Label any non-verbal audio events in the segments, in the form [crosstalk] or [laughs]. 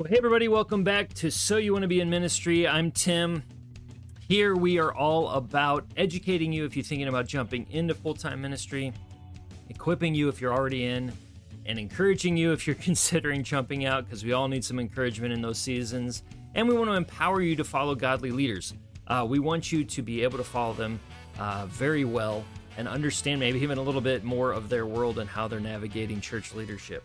Well, hey, everybody, welcome back to So You Want to Be in Ministry. I'm Tim. Here we are all about educating you if you're thinking about jumping into full time ministry, equipping you if you're already in, and encouraging you if you're [laughs] considering jumping out because we all need some encouragement in those seasons. And we want to empower you to follow godly leaders. Uh, we want you to be able to follow them uh, very well and understand maybe even a little bit more of their world and how they're navigating church leadership.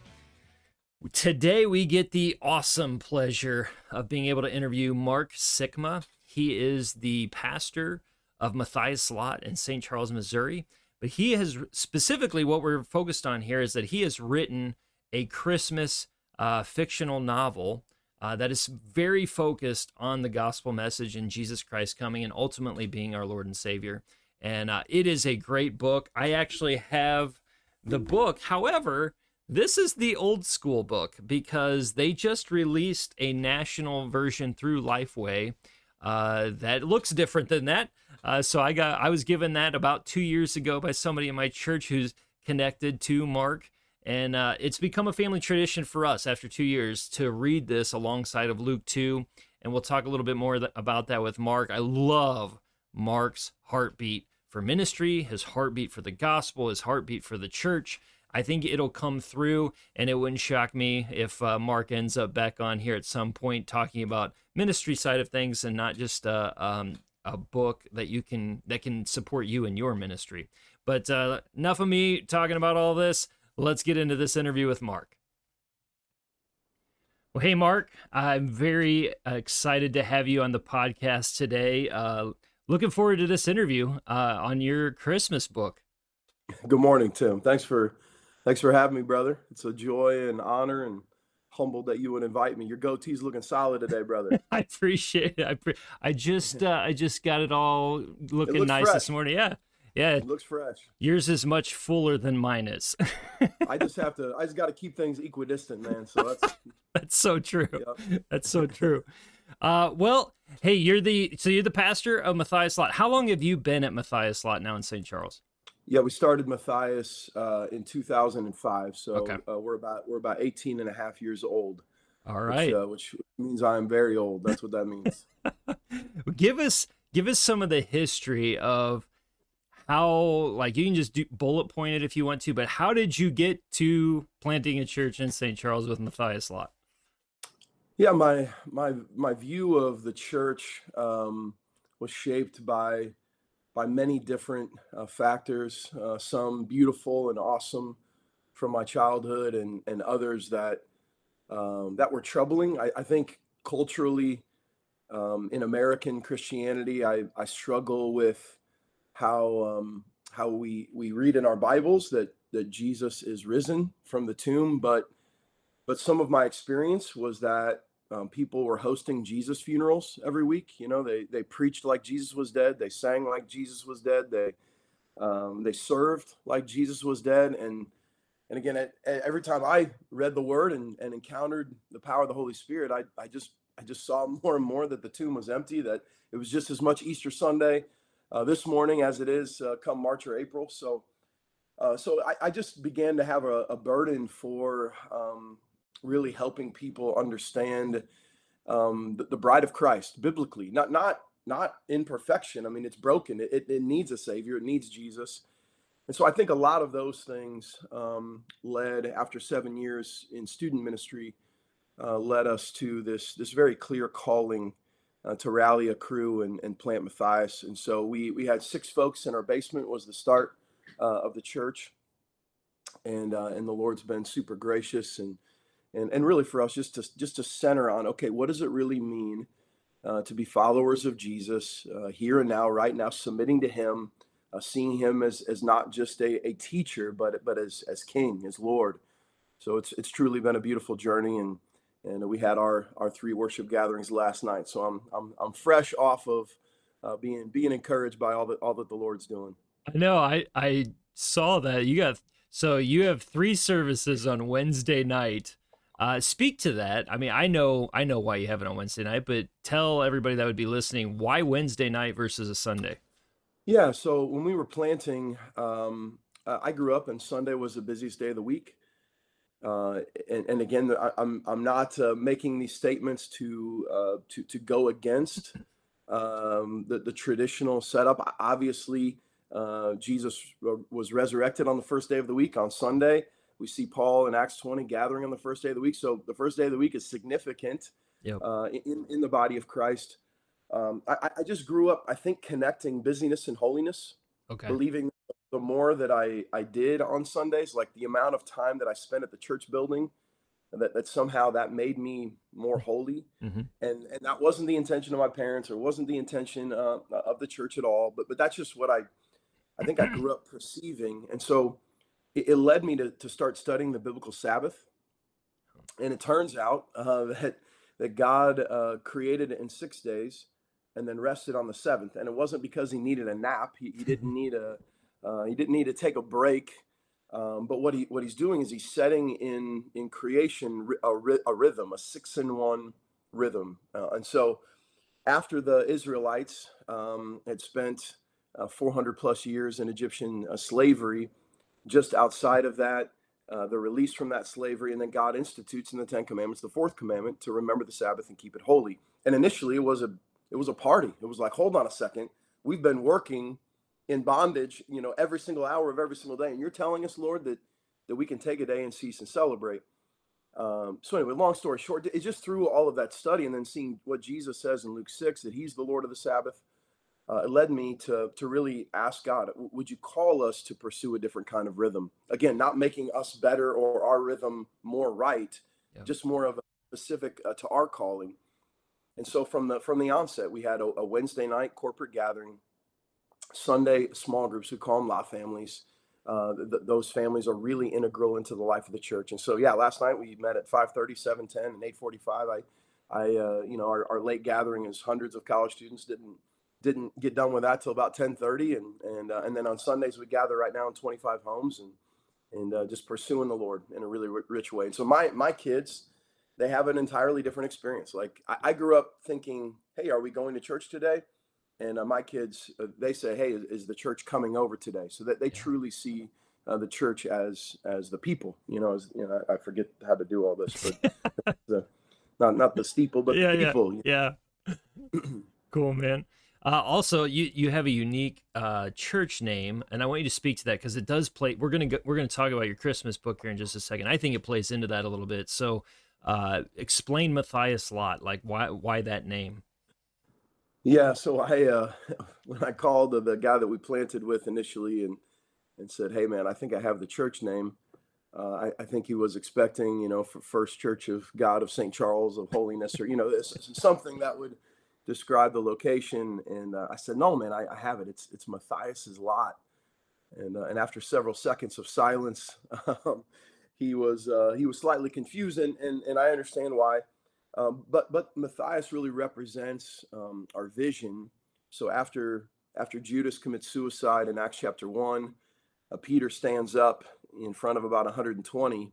Today, we get the awesome pleasure of being able to interview Marc Sikma. He is the pastor of Matthias Lot in St. Charles, Missouri. But he has specifically what we're focused on here is that he has written a Christmas uh, fictional novel uh, that is very focused on the gospel message and Jesus Christ coming and ultimately being our Lord and Savior. And uh, it is a great book. I actually have the book. However, this is the old school book because they just released a national version through Lifeway uh, that looks different than that. Uh, so I got I was given that about two years ago by somebody in my church who's connected to Marc, and uh, it's become a family tradition for us after two years to read this alongside of Luke two, and we'll talk a little bit more th- about that with Marc. I love Marc's heartbeat for ministry, his heartbeat for the gospel, his heartbeat for the church. I think it'll come through, and it wouldn't shock me if uh, Marc ends up back on here at some point talking about ministry side of things and not just uh, um, a book that you can that can support you in your ministry. But uh, enough of me talking about all this. Let's get into this interview with Marc. Well, hey, Marc, I'm very excited to have you on the podcast today. Uh, looking forward to this interview uh, on your Christmas book. Good morning, Tim. Thanks for Thanks for having me, brother. It's a joy and honor and humbled that you would invite me. Your goatee's looking solid today, brother. [laughs] I appreciate it. I, pre- I just [laughs] uh, I just got it all looking it nice fresh. this morning. Yeah. Yeah. It looks fresh. Yours is much fuller than mine is. [laughs] I just have to I just got to keep things equidistant, man. So that's That's so true. Yep. That's so true. Uh, well, hey, you're the so you're the pastor of Matthias Lot. How long have you been at Matthias Lot now in St. Charles? Yeah, we started Matthias uh, in 2005. So okay. uh, we're about we're about 18 and a half years old. All right. Which, uh, which means I'm very old. That's what that means. [laughs] give us give us some of the history of how like you can just do bullet point it if you want to, but how did you get to planting a church in St. Charles with Matthias Lot? Yeah, my my my view of the church um, was shaped by by many different uh, factors, uh, some beautiful and awesome from my childhood, and and others that um, that were troubling. I, I think culturally, um, in American Christianity, I, I struggle with how um, how we we read in our Bibles that that Jesus is risen from the tomb, but but some of my experience was that um, people were hosting Jesus funerals every week. You know, they they preached like Jesus was dead. They sang like Jesus was dead. They um, they served like Jesus was dead. And and again, at, at every time I read the Word and, and encountered the power of the Holy Spirit, I I just I just saw [laughs] more and more that the tomb was empty. That it was just as much Easter Sunday uh, this morning as it is uh, come March or April. So. Uh, so I, I, just began to have a, a burden for um, really helping people understand um, the, the, bride of Christ biblically, not not not in perfection. I mean, it's broken. It, it, it, needs a savior. It needs Jesus. And so I think a lot of those things um, led after seven years in student ministry uh, led us to this this very clear calling uh, to rally a crew and, and plant Matthias. And so we we had six folks in our basement was the start uh, of the church, and uh, and the Lord's been super gracious and and and really for us just to just to center on okay what does it really mean uh, to be followers of jesus uh, here and now right now submitting to him uh, seeing him as as not just a, a teacher but but as as king as lord. So it's it's truly been a beautiful journey and and we had our our three worship gatherings last night. So i'm i'm, I'm fresh off of uh, being being encouraged by all that all that the lord's doing. I know. I i saw that. You got so you have three services on wednesday night uh, speak to that. I mean, I know I know why you have it on Wednesday night, but tell everybody that would be listening why Wednesday night versus a Sunday. Yeah, so when we were planting, um, uh, I grew up and Sunday was the busiest day of the week, Uh, and, and again, I, I'm I'm not uh, making these statements to uh, to to go against um, the the traditional setup. Obviously, uh, Jesus was resurrected on the first day of the week on Sunday. We see Paul in Acts 20 gathering on the first day of the week. So the first day of the week is significant Yep. uh, in in the body of Christ. Um, I, I just grew up, I think, connecting busyness and holiness Okay. believing the more that I, I did on Sundays, like the amount of time that I spent at the church building, that, that somehow that made me more holy. Mhm. And, and that wasn't the intention of my parents or wasn't the intention uh, of the church at all. But, but that's just what I, I think I grew up perceiving. And so it, it led me to, to start studying the biblical Sabbath. And it turns out uh, [laughs] that, that God uh, created it in six days and then rested on the seventh. And it wasn't because he needed a nap. He, he didn't [laughs] need a uh, he didn't need to take a break. Um, but what he what he's doing is he's setting in in creation a, ry- a rhythm, a six in one rhythm. Uh, and so after the Israelites um, had spent uh, 400 plus years in Egyptian uh, slavery, just outside of that, uh, the release from that slavery, and then God institutes in the Ten Commandments the fourth commandment to remember the Sabbath and keep it holy. And initially, it was a it was a party. It was like, hold on a second, we've been working in bondage, you know, every single hour of every single day, and you're telling us, Lord, that that we can take a day and cease and celebrate. Um, so anyway, long story short, it's just through all of that study and then seeing what Jesus says in Luke six that He's the Lord of the Sabbath. Uh, it led me to to really ask God, would you call us to pursue a different kind of rhythm? Again, not making us better or our rhythm more right, Yeah. just more of a specific uh, to our calling. And so from the from the onset, we had a, a Wednesday night corporate gathering, Sunday small groups. We call them lot families. Uh, th- those families are really integral into the life of the church. And so, yeah, last night we met at 5:30, 7:10, and 8:45. I, I, uh, you know, our, our late gathering is hundreds of college students didn't didn't get done with that till about 10:30, and and uh, and then on Sundays we gather right now in 25 homes and and uh, just pursuing the Lord in a really ri- rich way. And so my my kids, they have an entirely different experience. Like I, I grew up thinking, hey, are we going to church today? And uh, my kids, uh, they say, hey, is, is the church coming over today? So that they Yeah. truly see uh, the church as as the people. You know, as you know, I, I forget how to do all this, but [laughs] the, not not the steeple, but yeah, the yeah, yeah. cool, man. Uh, also, you you have a unique uh, church name, and I want you to speak to that because it does play. We're gonna go, we're gonna talk about your Christmas book here in just a second. I think it plays into that a little bit. So, uh, explain Matthias Lot, like why why that name? Yeah, so I uh, [laughs] when I called the, the guy that we planted with initially and and said, "Hey, man, I think I have the church name." Uh, I, I think he was expecting, you know, for First Church of God of St. Charles of Holiness, or you know, this, something that would describe the location. And uh, I said, "No, man, I, I have it. It's it's Matthias's lot." And uh, and after several seconds of silence, [laughs] um, he was uh, he was slightly confused, and and, and I understand why. Um, but but Matthias really represents um, our vision. So after after Judas commits suicide in Acts chapter one, uh, Peter stands up in front of about 120,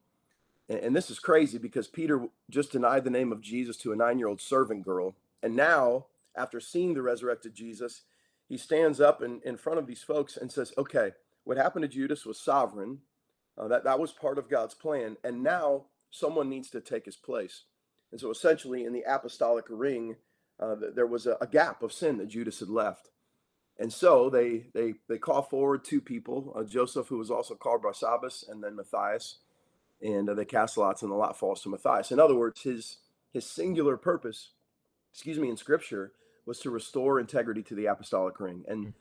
and, and this is crazy because Peter just denied the name of Jesus to a nine-year-old servant girl, and now after seeing the resurrected Jesus, he stands up in, in front of these folks and says, "Okay, what happened to Judas was sovereign. Uh, that that was part of God's plan, and now someone needs to take his place." And so essentially, in the apostolic ring, uh, there was a, a gap of sin that Judas had left. And so they they they call forward two people, uh, Joseph, who was also called Barsabbas, and then Matthias, and uh, they cast lots, and the lot falls to Matthias. In other words, his his singular purpose, excuse me, in Scripture was to restore integrity to the apostolic ring, and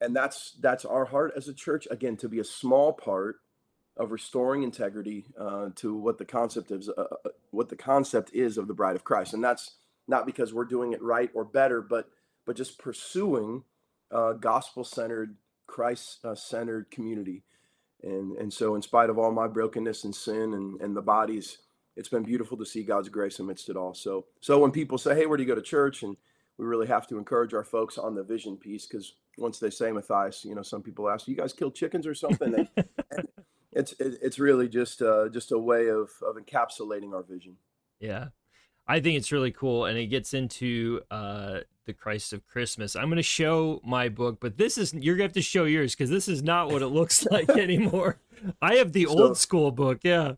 and that's that's our heart as a church. Again, to be a small part of restoring integrity uh, to what the concept is, uh, uh, what the concept is of the bride of Christ, and that's not because we're doing it right or better, but but just pursuing uh, gospel-centered, Christ-centered community. And and so, in spite of all my brokenness and sin and and the bodies, it's been beautiful to see God's grace amidst it all. So so when people say, "Hey, where do you go to church?" and we really have to encourage our folks on the vision piece because once they say Matthias, you know, some people ask, "You guys kill chickens or something?" And, and [laughs] it's it, it's really just uh, just a way of of encapsulating our vision. Yeah. I think it's really cool and it gets into uh the Christ of Christmas. I'm going to show my book, but this is you're going to have to show yours cuz this is not what it looks [laughs] like [laughs] anymore. I have the So- old school book, yeah.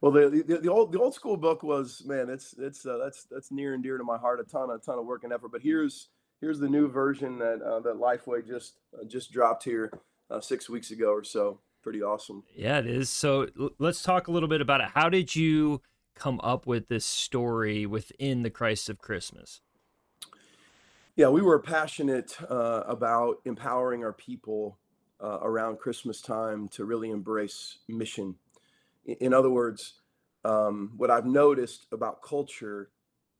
Well, the, the the old the old school book was man, it's it's uh, that's that's near and dear to my heart. A ton a ton of work and effort. But here's here's the new version that uh, that Lifeway just uh, just dropped here uh, six weeks ago or so. Pretty awesome. Yeah, it is. So l- let's talk a little bit about it. How did you come up with this story within the Christ of Christmas? Yeah, we were passionate uh, about empowering our people uh, around Christmas time to really embrace mission. In, other words, um, what I've noticed about culture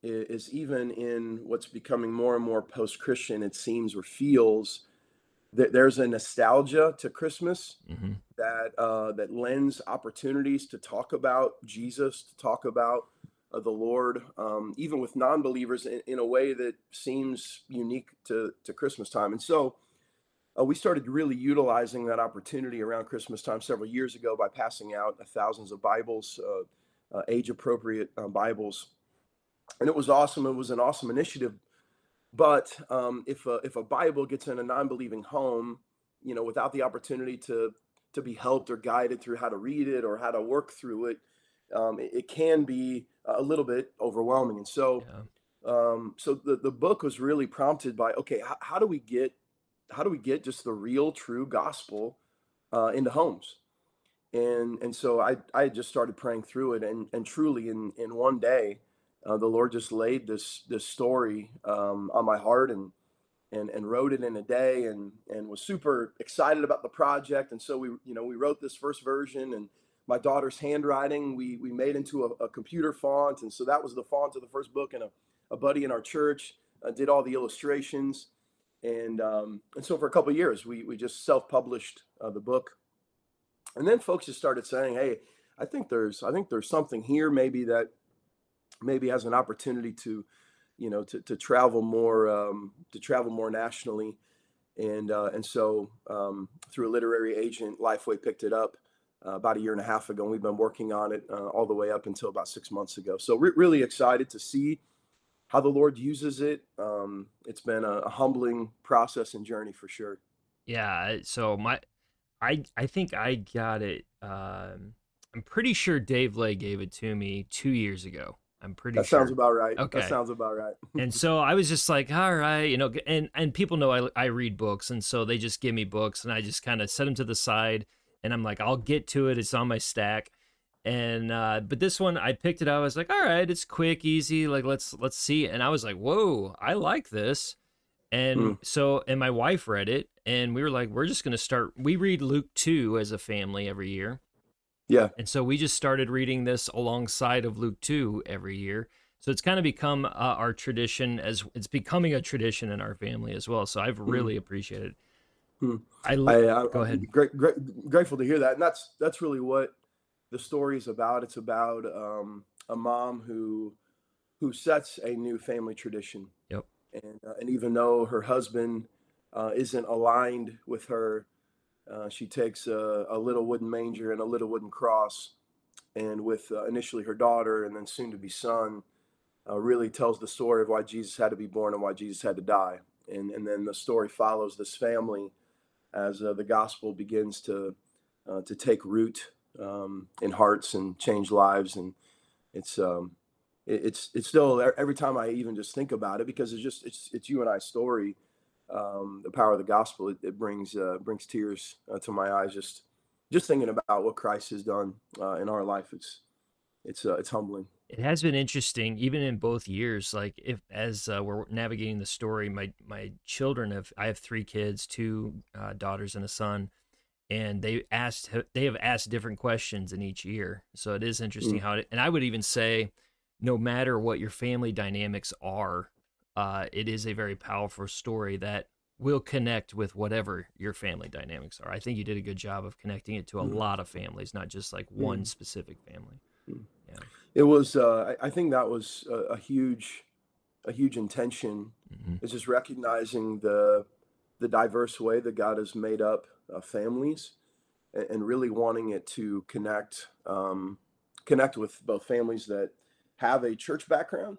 is, is, even in what's becoming more and more post Christian, it seems or feels that there's a nostalgia to Christmas mm-hmm. that uh, that lends opportunities to talk about Jesus, to talk about uh, the Lord, um, even with non-believers, in, in, a way that seems unique to to Christmas time. And so, uh, we started really utilizing that opportunity around Christmas time several years ago by passing out thousands of Bibles, uh, uh, age-appropriate uh, Bibles, and it was awesome. It was an awesome initiative. But um, if a, if a Bible gets in a non-believing home, you know, without the opportunity to to be helped or guided through how to read it or how to work through it, um, it, it, can be a little bit overwhelming. And so, yeah. um, so the the book was really prompted by okay, how, how do we get how do we get just the real, true gospel uh, into homes? And and so I I just started praying through it, and and truly in in one day, uh, the Lord just laid this this story um, on my heart, and and and wrote it in a day, and and was super excited about the project. And so we you know we wrote this first version, and my daughter's handwriting we we made into a, a computer font, and so that was the font of the first book, and a, a buddy in our church uh, did all the illustrations and um, and so for a couple years we we just self-published uh, the book. And then folks just started saying hey i think there's i think there's something here maybe that maybe has an opportunity to you know to, to travel more um, to travel more nationally. And uh, and so um, through a literary agent lifeway picked it up uh, about a year and a half ago and we've been working on it uh, all the way up until about six months ago. So re- really excited to see how the Lord uses it. Um, it's been a, a, humbling process and journey for sure. Yeah. So my, I I think I got it. Um, I'm pretty sure Dave Lay gave it to me two years ago. I'm pretty that sure. sounds about right. Okay. That sounds about right. and [laughs] so I was just like, all right, you know, and and people know I I read books, and so they just give me books, and I just kind of set them to the side, and I'm like, I'll get to it. It's on my stack and uh but this one i picked it up. I was like all right it's quick easy like let's let's see. And i was like whoa i like this. And mm. so and my wife read it and we were like we're just going to start we read luke 2 as a family every year. Yeah. And so we just started reading this alongside of luke 2 every year. So it's kind of become uh, our tradition as it's becoming a tradition in our family as well. So i've hmm. really mm. appreciated mm. I, I, I, go ahead. great, great, grateful to hear that. And that's that's really what the story is about. It's about um, a mom who who sets a new family tradition. Yep. And uh, and even though her husband uh, isn't aligned with her, uh, she takes a, a, little wooden manger and a little wooden cross, and with uh, initially her daughter and then soon to be son, uh, really tells the story of why Jesus had to be born and why Jesus had to die. And and then the story follows this family as uh, the gospel begins to to take root um, in hearts and change lives. And it's um, it, it's it's still every time I even just think about it because it's just it's it's you and I story. Um, the power of the gospel it, it brings uh, brings tears uh, to my eyes just just thinking about what Christ has done uh, in our life. It's it's uh, it's humbling. It has been interesting, even in both years. Like if as uh, we're navigating the story, my my children have I have three kids, two uh, daughters and a son and they asked they have asked different questions in each year so it is interesting mm. how it, and i would even say no matter what your family dynamics are uh, it is a very powerful story that will connect with whatever your family dynamics are i think you did a good job of connecting it to a mm. lot of families not just like one mm. specific family mm. yeah it was uh, I, I, think that was a, a huge a huge intention mm-hmm. is just recognizing the the diverse way that god has made up uh, families and, and, really wanting it to connect um, connect with both families that have a church background,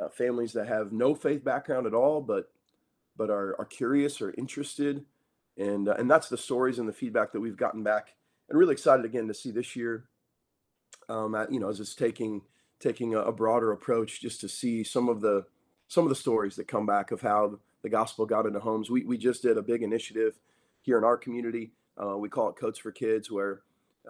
uh, families that have no faith background at all, but but are, are curious or interested, and uh, and that's the stories and the feedback that we've gotten back, and really excited again to see this year um, at, you know, as it's taking taking a, a, broader approach, just to see some of the some of the stories that come back of how the gospel got into homes. We we just did a big initiative here in our community. Uh, we call it Coats for Kids, where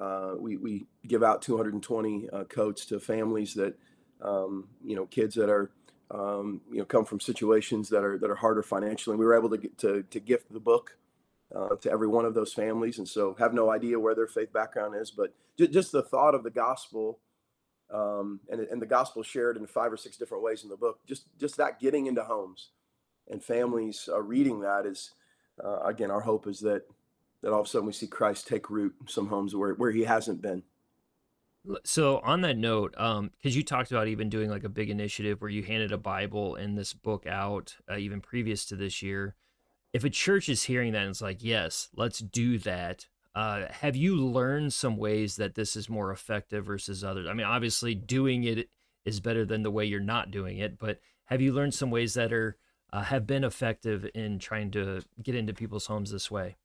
uh, we we give out 220 uh, coats to families that um, you know kids that are um, you know come from situations that are that are harder financially. And we were able to get, to to gift the book uh, to every one of those families, and so have no idea where their faith background is, but just the thought of the gospel, um, and and the gospel shared in five or six different ways in the book. Just just that getting into homes and families uh, reading that is uh, again our hope is that that all of a sudden we see Christ take root some homes where where he hasn't been. So on that note, um, because you talked about even doing like a big initiative where you handed a Bible and this book out, uh, even previous to this year. If a church is hearing that and it's like, yes, let's do that. Uh, have you learned some ways that this is more effective versus others? I mean, obviously, doing it is better than the way you're not doing it, but have you learned some ways that are uh, have been effective in trying to get into people's homes this way?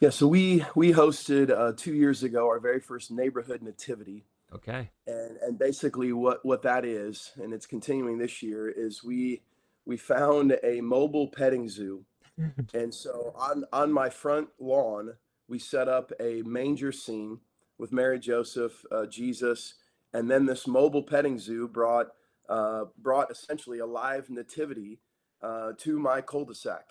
Yeah, so we we hosted uh, two years ago our very first neighborhood nativity. Okay. And and basically what what that is, and it's continuing this year, is we we found a mobile petting zoo, [laughs] and so on on my front lawn we set up a manger scene with Mary, Joseph, uh, Jesus, and then this mobile petting zoo brought uh, brought essentially a live nativity uh, to my cul-de-sac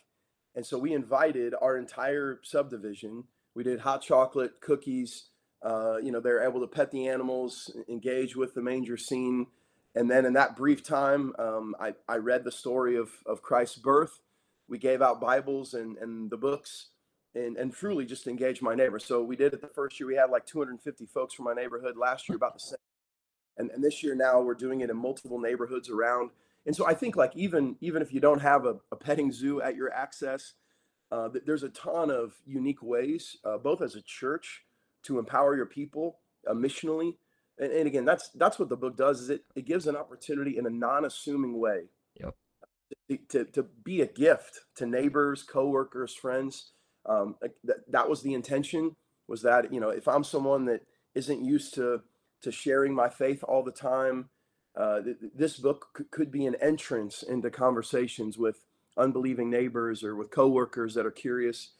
and so we invited our entire subdivision. We did hot chocolate, cookies. Uh, you know, they're able to pet the animals, engage with the manger scene. And then in that brief time, um, I, I read the story of, of Christ's birth. We gave out Bibles and, and the books and, and truly just engaged my neighbors. So we did it the first year. We had like 250 folks from my neighborhood. Last year, about the same. And, and this year now we're doing it in multiple neighborhoods around and so I think like even even if you don't have a, a petting zoo at your access, uh, there's a ton of unique ways, uh, both as a church to empower your people uh, missionally. And, and, again, that's that's what the book does. Is it it gives an opportunity in a non-assuming way. Yep. To, to, to be a gift to neighbors, coworkers, friends. Um, that, that was the intention. Was that you know if I'm someone that isn't used to to sharing my faith all the time, uh, th- this book c- could be an entrance into conversations with unbelieving neighbors or with coworkers that are curious.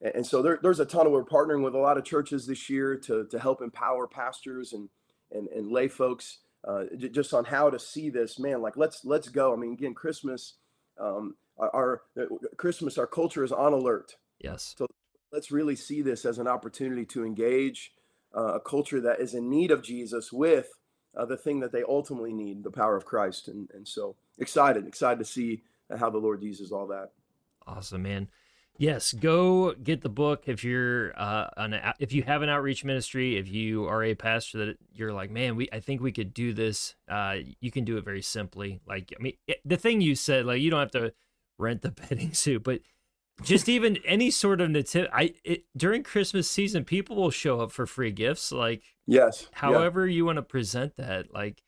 And, and so there, there's a ton of we're partnering with a lot of churches this year to, to help empower pastors and, and, and lay folks uh, j- just on how to see this. Man, like let's let's go. I mean, again, Christmas, um, our, our uh, Christmas, our culture is on alert. Yes. So let's really see this as an opportunity to engage uh, a culture that is in need of Jesus with uh, the thing that they ultimately need, the power of Christ. And, and so excited, excited to see how the Lord uses all that. Awesome, man. Yes, go get the book if you're uh, an if you have an outreach ministry, if you are a pastor that you're like, man, we I think we could do this. Uh, you can do it very simply. Like, I mean, the thing you said, like, you don't have to rent the [laughs] petting suit, but just even any sort of nativity. I it, during Christmas season, people will show up for free gifts. Like yes, however yeah. you want to present that. Like,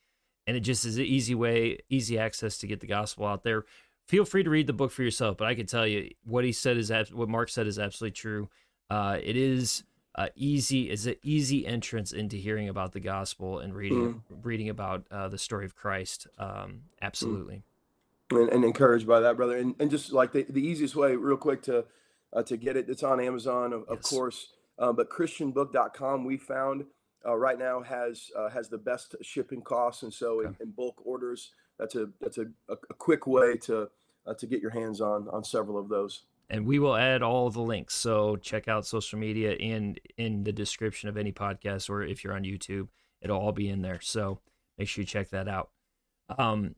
and it just is an easy way, easy access to get the gospel out there. Feel free to read the book for yourself, but I can tell you what he said is what Marc said is absolutely true. Uh, it is uh, easy is an easy entrance into hearing about the gospel and reading mm. reading about uh, the story of Christ. Um, absolutely. Mm and, and encouraged by that, brother. And, and just like the, the easiest way, real quick to uh, to get it, it's on Amazon, of, yes. of course. Um, but ChristianBook.com, we found uh, right now has uh, has the best shipping costs, and so okay. in, in, bulk orders, that's a that's a, a, a quick way to uh, to get your hands on on several of those. And we will add all the links. So check out social media and in the description of any podcast, or if you're on YouTube, it'll all be in there. So make sure you check that out. Um,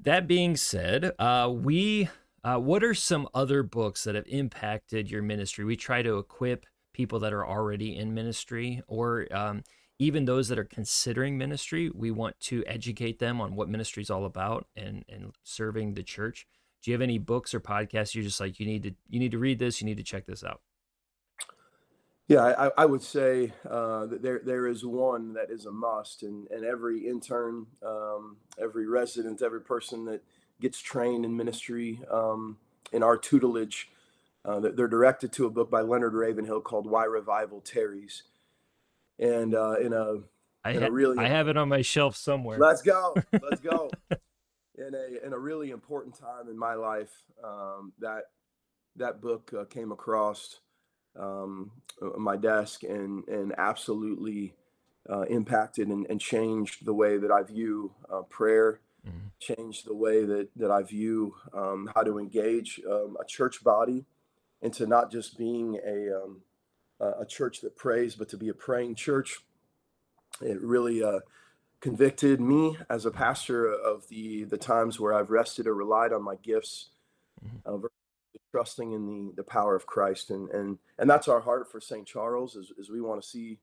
that being said, uh, we uh, what are some other books that have impacted your ministry? We try to equip people that are already in ministry, or um, even those that are considering ministry. We want to educate them on what ministry is all about and and serving the church. Do you have any books or podcasts you're just like you need to you need to read this, you need to check this out? Yeah, I, I would say uh, that there there is one that is a must, and, and every intern, um, every resident, every person that gets trained in ministry um, in our tutelage, uh, they're directed to a book by Leonard Ravenhill called "Why Revival Tarries," and uh, in a I, ha- really I have it on my shelf somewhere. Let's go. Let's go. [laughs] in a in a really important time in my life, um, that that book uh, came across um, uh, my desk and and absolutely uh, impacted and, and, changed the way that I view uh, prayer, mm-hmm. changed the way that that I view um, how to engage um, a church body into not just being a um, a church that prays, but to be a praying church. It really uh, convicted me as a pastor of the the times where I've rested or relied on my gifts, mm-hmm. Trusting in the the power of Christ, and and and that's our heart for St. Charles. Is, is we want to see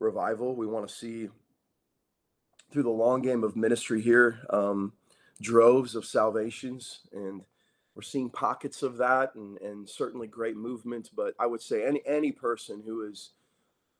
revival. We want to see through the long game of ministry here um, droves of salvations and we're seeing pockets of that and, and certainly great movement. But I would say any any person who is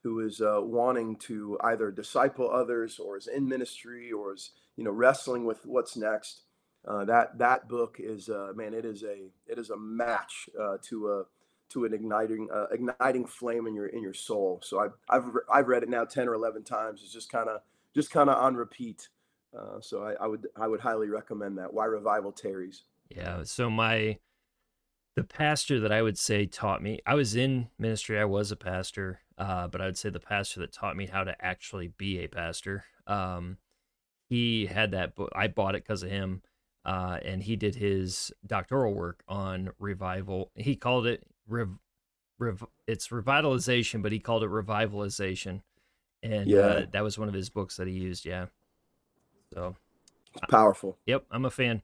who is uh, wanting to either disciple others or is in ministry or is you know wrestling with what's next, uh, that that book is uh, man, it is a it is a match uh, to a to an igniting uh, igniting flame in your in your soul. So I've I've I've read it now ten or eleven times. It's just kind of just kind of on repeat. Uh, so I, I would I would highly recommend that. Why revival tarries. Yeah. So my the pastor that I would say taught me. I was in ministry. I was a pastor, uh, but I would say the pastor that taught me how to actually be a pastor. Um, he had that book. I bought it because of him, uh, and he did his doctoral work on revival. He called it rev, rev it's revitalization, but he called it revivalization, and uh, yeah. uh, that was one of his books that he used. Yeah. So it's powerful. Yep, I'm a fan.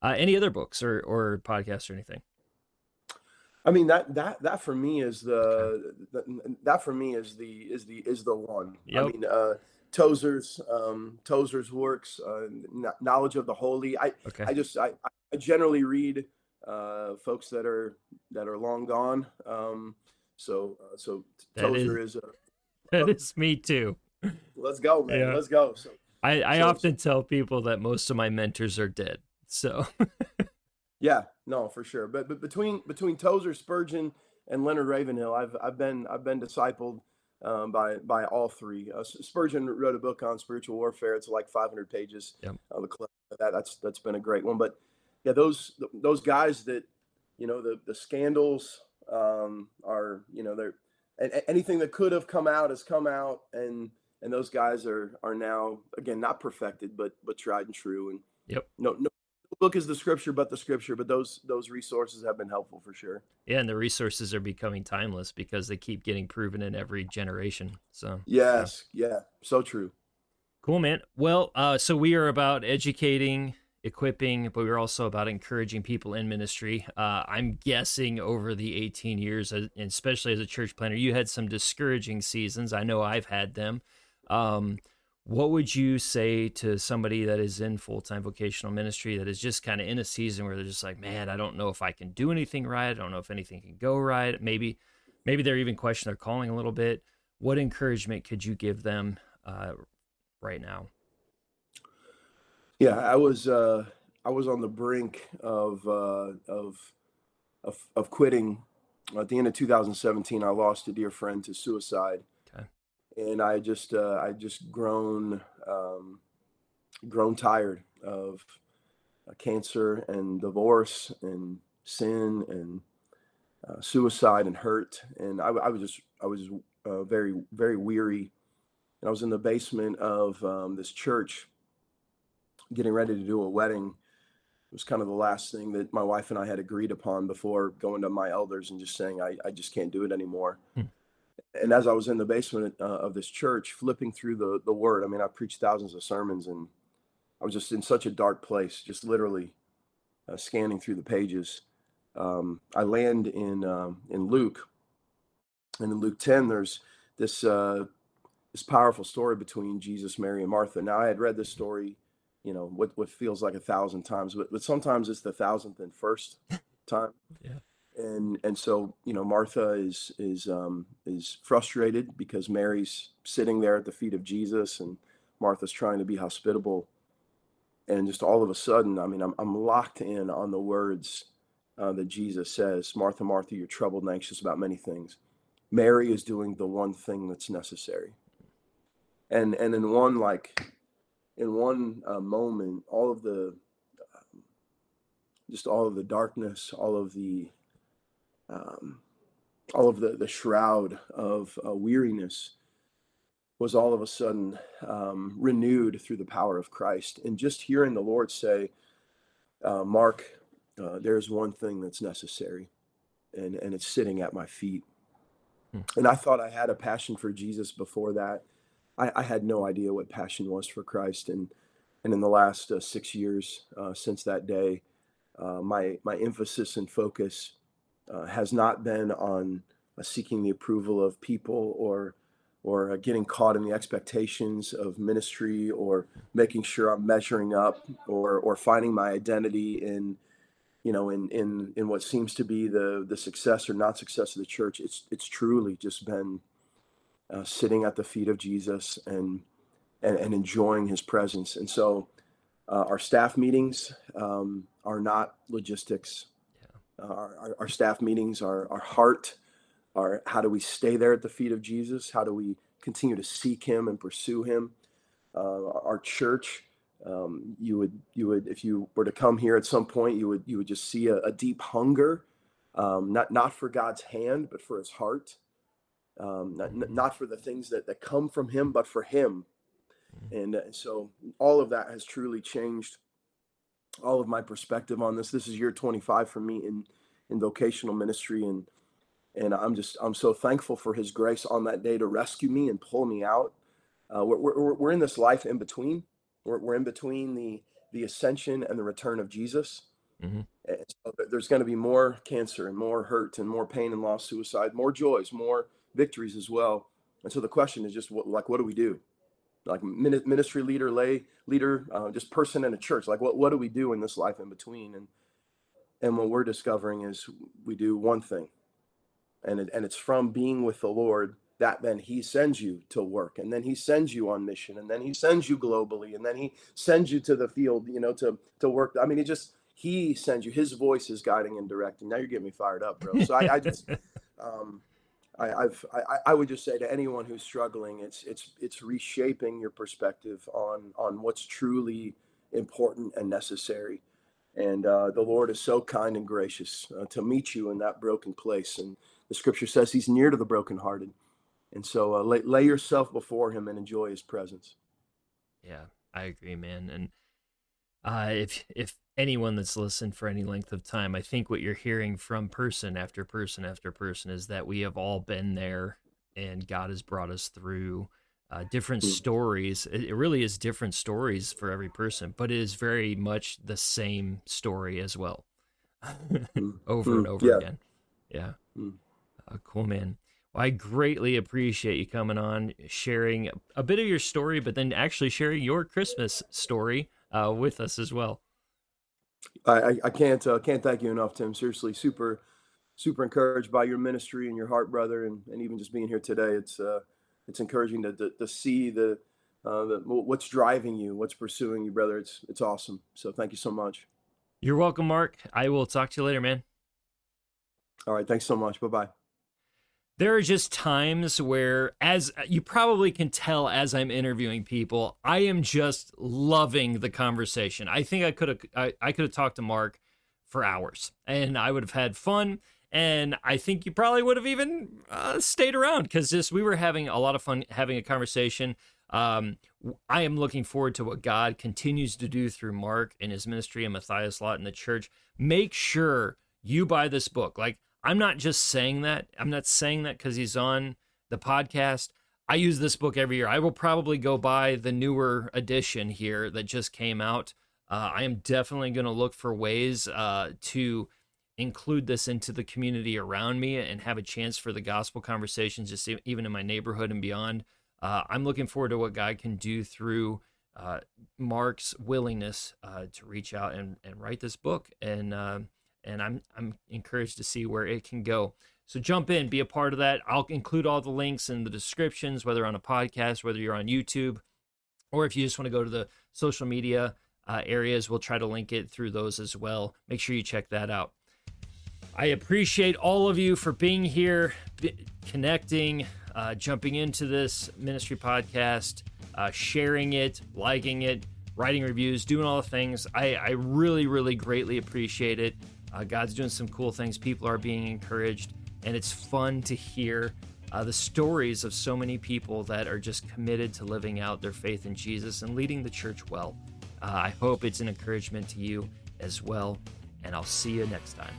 Uh, any other books or or podcasts or anything? I mean that that that for me is the, the that for me is the is the is the one. Yep. I mean uh Tozer's um Tozer's works, uh knowledge of the holy. I okay. I just I, I generally read uh folks that are that are long gone. Um so uh, so that Tozer is, is [laughs] uh, that is me too. Let's go, man. Yeah. Let's go. So I, I so, often tell people that most of my mentors are dead. So [laughs] yeah, no, for sure. But but between between Tozer, Spurgeon, and Leonard Ravenhill, I've I've been I've been discipled um, by by all three. Uh, Spurgeon wrote a book on spiritual warfare. It's like 500 pages. Yep. Uh, that that's that's been a great one. But yeah, those those guys that you know the the scandals um, are you know they're and anything that could have come out has come out and and those guys are are now again not perfected but but tried and true and yep no no book is the scripture but the scripture but those those resources have been helpful for sure. Yeah and the resources are becoming timeless because they keep getting proven in every generation so. Yes yeah, yeah so true. Cool man. Well uh so we are about educating equipping but we're also about encouraging people in ministry. Uh i'm guessing over the 18 years especially as a church planter you had some discouraging seasons. I know i've had them. Um what would you say to somebody that is in full-time vocational ministry that is just kind of in a season where they're just like man i don't know if i can do anything right. I don't know if anything can go right. Maybe maybe they're even questioning their calling a little bit. What encouragement could you give them uh, right now? Yeah i was uh, i was on the brink of uh, of of, of quitting. At the end of 2017 i lost a dear friend to suicide and I just uh, I just grown um, grown tired of uh, cancer and divorce and sin and uh, suicide and hurt, and I, I was just I was uh, very very weary. And I was in the basement of um, this church, getting ready to do a wedding. It was kind of the last thing that my wife and I had agreed upon before going to my elders and just saying I, I just can't do it anymore. Hmm and as I was in the basement uh, of this church, flipping through the the Word, I mean, I preached thousands of sermons, and I was just in such a dark place, just literally uh, scanning through the pages. Um, I land in um, in Luke, and in Luke ten, there's this uh, this powerful story between Jesus, Mary, and Martha. Now, I had read this story, you know, what what feels like a thousand times, but but sometimes it's the thousandth and first [laughs] time. yeah and and so you know Martha is is um, is frustrated because Mary's sitting there at the feet of Jesus and Martha's trying to be hospitable, and just all of a sudden, I mean, I'm I'm locked in on the words uh, that Jesus says, "Martha, Martha, you're troubled and anxious about many things. Mary is doing the one thing that's necessary." and and in one like in one uh, moment all of the um, just all of the darkness all of the um, all of the the shroud of uh, weariness was all of a sudden um, renewed through the power of Christ. And just hearing the Lord say uh, Marc uh, there's one thing that's necessary and and it's sitting at my feet. Hmm. and I thought I had a passion for Jesus before that. I, I, had no idea what passion was for Christ, and and in the last uh, six years uh, since that day, uh, my my emphasis and focus uh, has not been on uh, seeking the approval of people or or uh, getting caught in the expectations of ministry or making sure I'm measuring up or or finding my identity in you know in in in what seems to be the the success or not success of the church it's it's truly just been uh, sitting at the feet of Jesus and, and, and enjoying his presence. And so uh, our staff meetings um, are not logistics. Uh, our, our, staff meetings are our heart, our how do we stay there at the feet of Jesus? How do we continue to seek him and pursue him? Uh, our church, um, you would you would if you were to come here at some point, you would you would just see a, a deep hunger, um, not not for God's hand, but for His heart um, not, not for the things that, that come from him, but for him. Mm-hmm. And uh, so all of that has truly changed all of my perspective on this. This is year 25 for me in, in vocational ministry. And, and I'm just, I'm so thankful for his grace on that day to rescue me and pull me out. Uh, we're, we're, we're in this life in between. We're, we're in between the, the ascension and the return of Jesus. Mm-hmm. So there's going to be more cancer and more hurt and more pain and loss, suicide, more joys, more victories as well. And so the question is just what, like, what do we do? Like ministry leader, lay leader, uh, just person in a church. Like, what, what do we do in this life in between? And, and what we're discovering is we do one thing and it, and it's from being with the Lord that then he sends you to work and then he sends you on mission and then he sends you globally and then he sends you to the field, you know, to, to work. I mean, he just, he sends you, his voice is guiding and directing. Now you're getting me fired up, bro. So I, I just, [laughs] um, I, have I, I, would just say to anyone who's struggling, it's it's it's reshaping your perspective on on what's truly important and necessary. And uh, the Lord is so kind and gracious uh, to meet you in that broken place. And the Scripture says He's near to the brokenhearted. And so uh, lay, lay yourself before Him and enjoy His presence. Yeah, I agree, man. And uh, if if anyone that's listened for any length of time, I think what you're hearing from person after person after person is that we have all been there, and God has brought us through uh, different mm. stories. It, it, really is different stories for every person, but it is very much the same story as well, mm. [laughs] over mm. and over yeah. again. Yeah, uh, cool, man. Well, I greatly appreciate you coming on, sharing a bit of your story, but then actually sharing your Christmas story uh, with us as well. I, I can't uh, can't thank you enough, Tim. Seriously, super super encouraged by your ministry and your heart, brother, and, and even just being here today. It's uh, it's encouraging to, to, to see the, uh, the what's driving you, what's pursuing you, brother. It's it's awesome. So thank you so much. You're welcome, Marc. I will talk to you later, man. All right. Thanks so much. Bye bye there are just times where as you probably can tell as i'm interviewing people i am just loving the conversation. I think i could have I, I could have talked to marc for hours and i would have had fun and i think you probably would have even uh, stayed around because just we were having a lot of fun having a conversation. Um, i am looking forward to what god continues to do through marc and his ministry and matthias lot in the church. Make sure you buy this book. Like I'm not just saying that. I'm not saying that because he's on the podcast. I use this book every year. I will probably go buy the newer edition here that just came out. Uh, I am definitely going to look for ways uh, to include this into the community around me and have a chance for the gospel conversations, just even in my neighborhood and beyond. Uh, I'm looking forward to what God can do through uh, Marc's willingness uh, to reach out and, and write this book. And uh, and I'm I'm encouraged to see where it can go. So jump in, be a part of that. I'll include all the links in the descriptions, whether on a podcast, whether you're on YouTube, or if you just want to go to the social media uh, areas, we'll try to link it through those as well. Make sure you check that out. I appreciate all of you for being here, connecting, uh, jumping into this ministry podcast. uh, sharing it, liking it, writing reviews, doing all the things. I, I really, really greatly appreciate it. Uh, God's doing some cool things. People are being encouraged, and it's fun to hear uh, the stories of so many people that are just committed to living out their faith in Jesus and leading the church well. Uh, I hope it's an encouragement to you as well, and I'll see you next time.